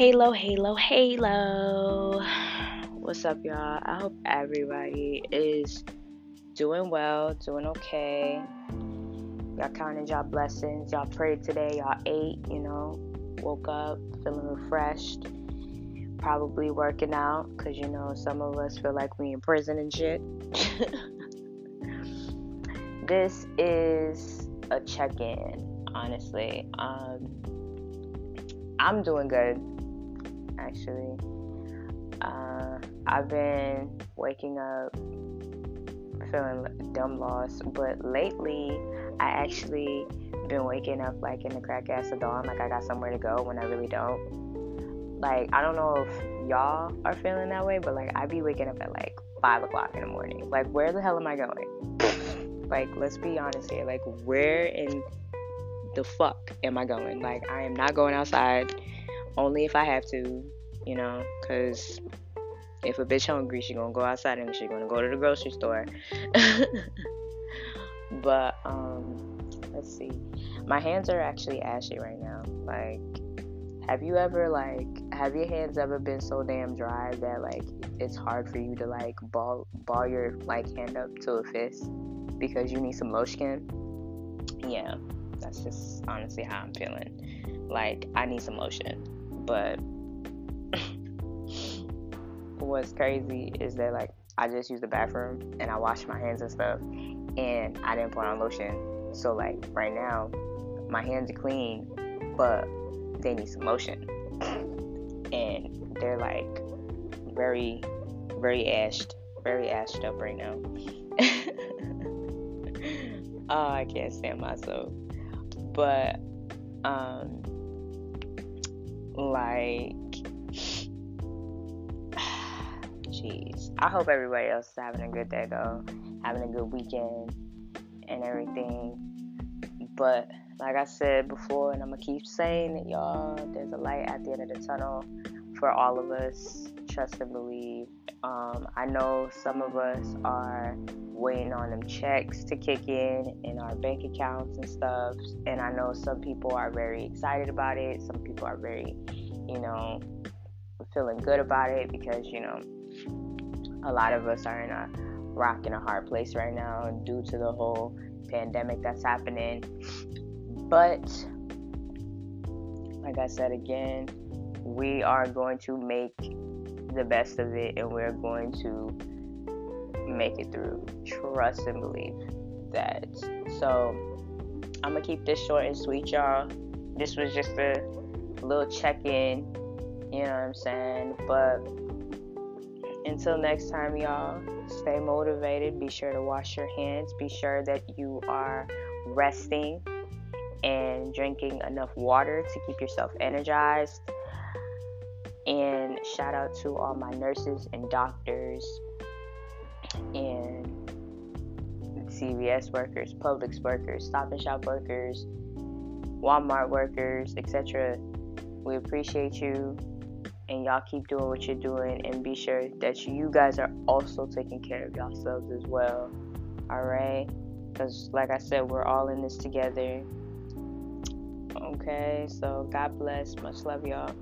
Halo, Halo, Halo. What's up, y'all? I hope everybody is doing well, doing okay. Y'all counted y'all blessings. Y'all prayed today. Y'all ate, you know, woke up feeling refreshed. Probably working out because, you know, some of us feel like we in prison and shit. this is a check in, honestly. Um, I'm doing good, actually. Uh, I've been waking up feeling dumb lost, but lately I actually been waking up like in the crack ass of dawn, like I got somewhere to go when I really don't. Like I don't know if y'all are feeling that way, but like I be waking up at like five o'clock in the morning. Like where the hell am I going? like let's be honest here. Like where in the fuck am I going? Like, I am not going outside only if I have to, you know, because if a bitch hungry, she gonna go outside and she gonna go to the grocery store. but, um, let's see. My hands are actually ashy right now. Like, have you ever, like, have your hands ever been so damn dry that, like, it's hard for you to, like, ball, ball your, like, hand up to a fist because you need some lotion? Yeah that's just honestly how I'm feeling. Like I need some lotion. But what's crazy is that like I just used the bathroom and I washed my hands and stuff and I didn't put on lotion. So like right now my hands are clean but they need some lotion. and they're like very very ashed, very ashed up right now. oh, I can't stand myself but um like i hope everybody else is having a good day though. Having a good weekend and everything. But like i said before and i'm gonna keep saying it y'all there's a light at the end of the tunnel for all of us. Trust and believe. Um, i know some of us are waiting on them checks to kick in in our bank accounts and stuff. And I know some people are very excited about it. Some people are very, you know, feeling good about it because, you know, a lot of us are in a rock and a hard place right now due to the whole pandemic that's happening. But like I said again, we are going to make the best of it and we're going to make it through. Trust and believe that. So I'm gonna keep this short and sweet, y'all. This was just a little check-in, you know what I'm saying? But until next time, y'all, stay motivated. Be sure to wash your hands. Be sure that you are resting and drinking enough water to keep yourself energized. And shout out to all my nurses and doctors and CVS workers, Publix workers, Stop and Shop workers, Walmart workers, etc. We appreciate you and y'all keep doing what you're doing and be sure that you guys are also taking care of yourselves as well. All right? Cuz like I said, we're all in this together. Okay? So God bless. Much love y'all.